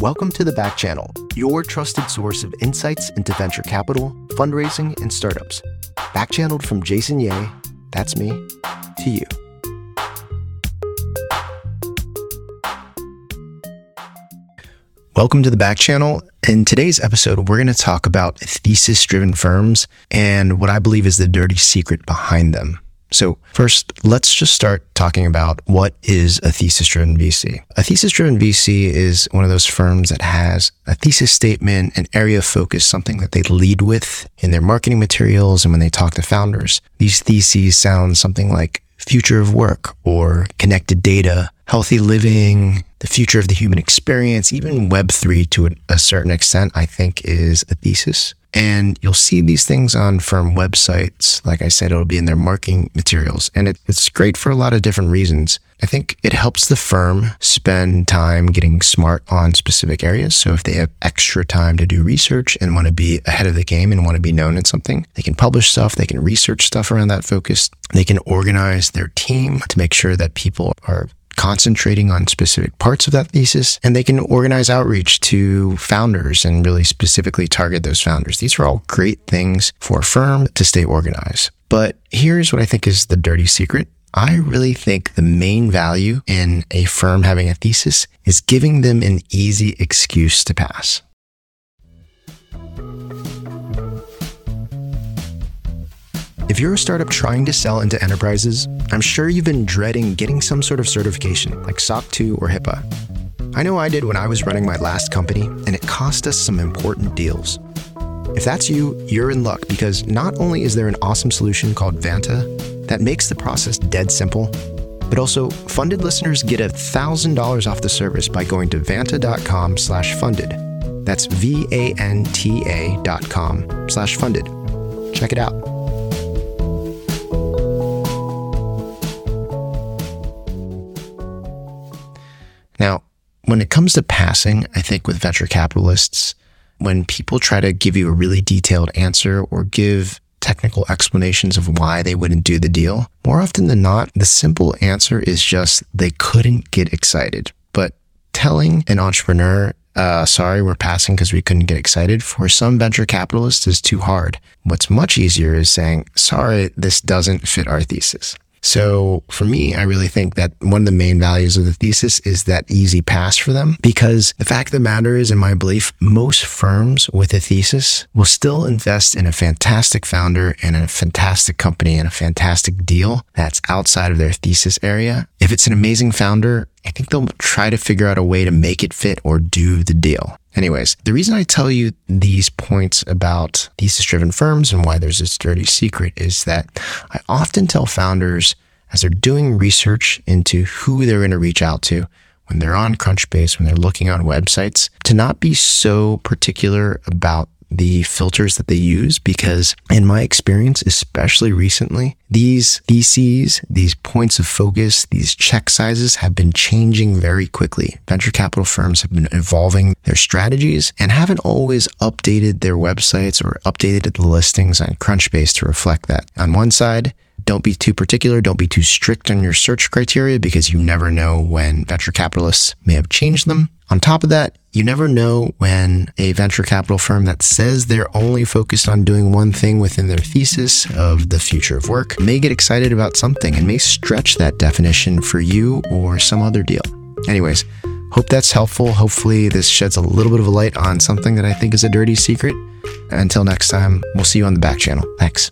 Welcome to the Back Channel, your trusted source of insights into venture capital, fundraising, and startups. Back channeled from Jason Yeh, that's me, to you. Welcome to the Back Channel. In today's episode, we're going to talk about thesis driven firms and what I believe is the dirty secret behind them. So, first, let's just start talking about what is a thesis driven VC. A thesis driven VC is one of those firms that has a thesis statement, an area of focus, something that they lead with in their marketing materials and when they talk to founders. These theses sound something like future of work or connected data, healthy living, the future of the human experience, even Web3 to a certain extent, I think is a thesis. And you'll see these things on firm websites. Like I said, it'll be in their marketing materials. And it, it's great for a lot of different reasons. I think it helps the firm spend time getting smart on specific areas. So if they have extra time to do research and want to be ahead of the game and want to be known in something, they can publish stuff, they can research stuff around that focus, they can organize their team to make sure that people are concentrating on specific parts of that thesis, and they can organize outreach to founders and really specifically target those founders. These are all great things for a firm to stay organized. But here's what I think is the dirty secret. I really think the main value in a firm having a thesis is giving them an easy excuse to pass. If you're a startup trying to sell into enterprises, I'm sure you've been dreading getting some sort of certification like SOC 2 or HIPAA. I know I did when I was running my last company, and it cost us some important deals. If that's you, you're in luck because not only is there an awesome solution called Vanta that makes the process dead simple, but also funded listeners get $1,000 off the service by going to vanta.com slash funded. That's V-A-N-T-A dot com slash funded. Check it out. When it comes to passing, I think with venture capitalists, when people try to give you a really detailed answer or give technical explanations of why they wouldn't do the deal, more often than not, the simple answer is just they couldn't get excited. But telling an entrepreneur, uh, sorry, we're passing because we couldn't get excited for some venture capitalists is too hard. What's much easier is saying, sorry, this doesn't fit our thesis. So for me, I really think that one of the main values of the thesis is that easy pass for them because the fact of the matter is, in my belief, most firms with a thesis will still invest in a fantastic founder and a fantastic company and a fantastic deal that's outside of their thesis area. If it's an amazing founder, I think they'll try to figure out a way to make it fit or do the deal. Anyways, the reason I tell you these points about thesis driven firms and why there's this dirty secret is that I often tell founders as they're doing research into who they're going to reach out to when they're on Crunchbase, when they're looking on websites, to not be so particular about the filters that they use because in my experience, especially recently, these theses, these points of focus, these check sizes have been changing very quickly. Venture capital firms have been evolving their strategies and haven't always updated their websites or updated the listings on Crunchbase to reflect that. On one side, don't be too particular. Don't be too strict on your search criteria because you never know when venture capitalists may have changed them. On top of that, you never know when a venture capital firm that says they're only focused on doing one thing within their thesis of the future of work may get excited about something and may stretch that definition for you or some other deal. Anyways, hope that's helpful. Hopefully, this sheds a little bit of a light on something that I think is a dirty secret. Until next time, we'll see you on the back channel. Thanks.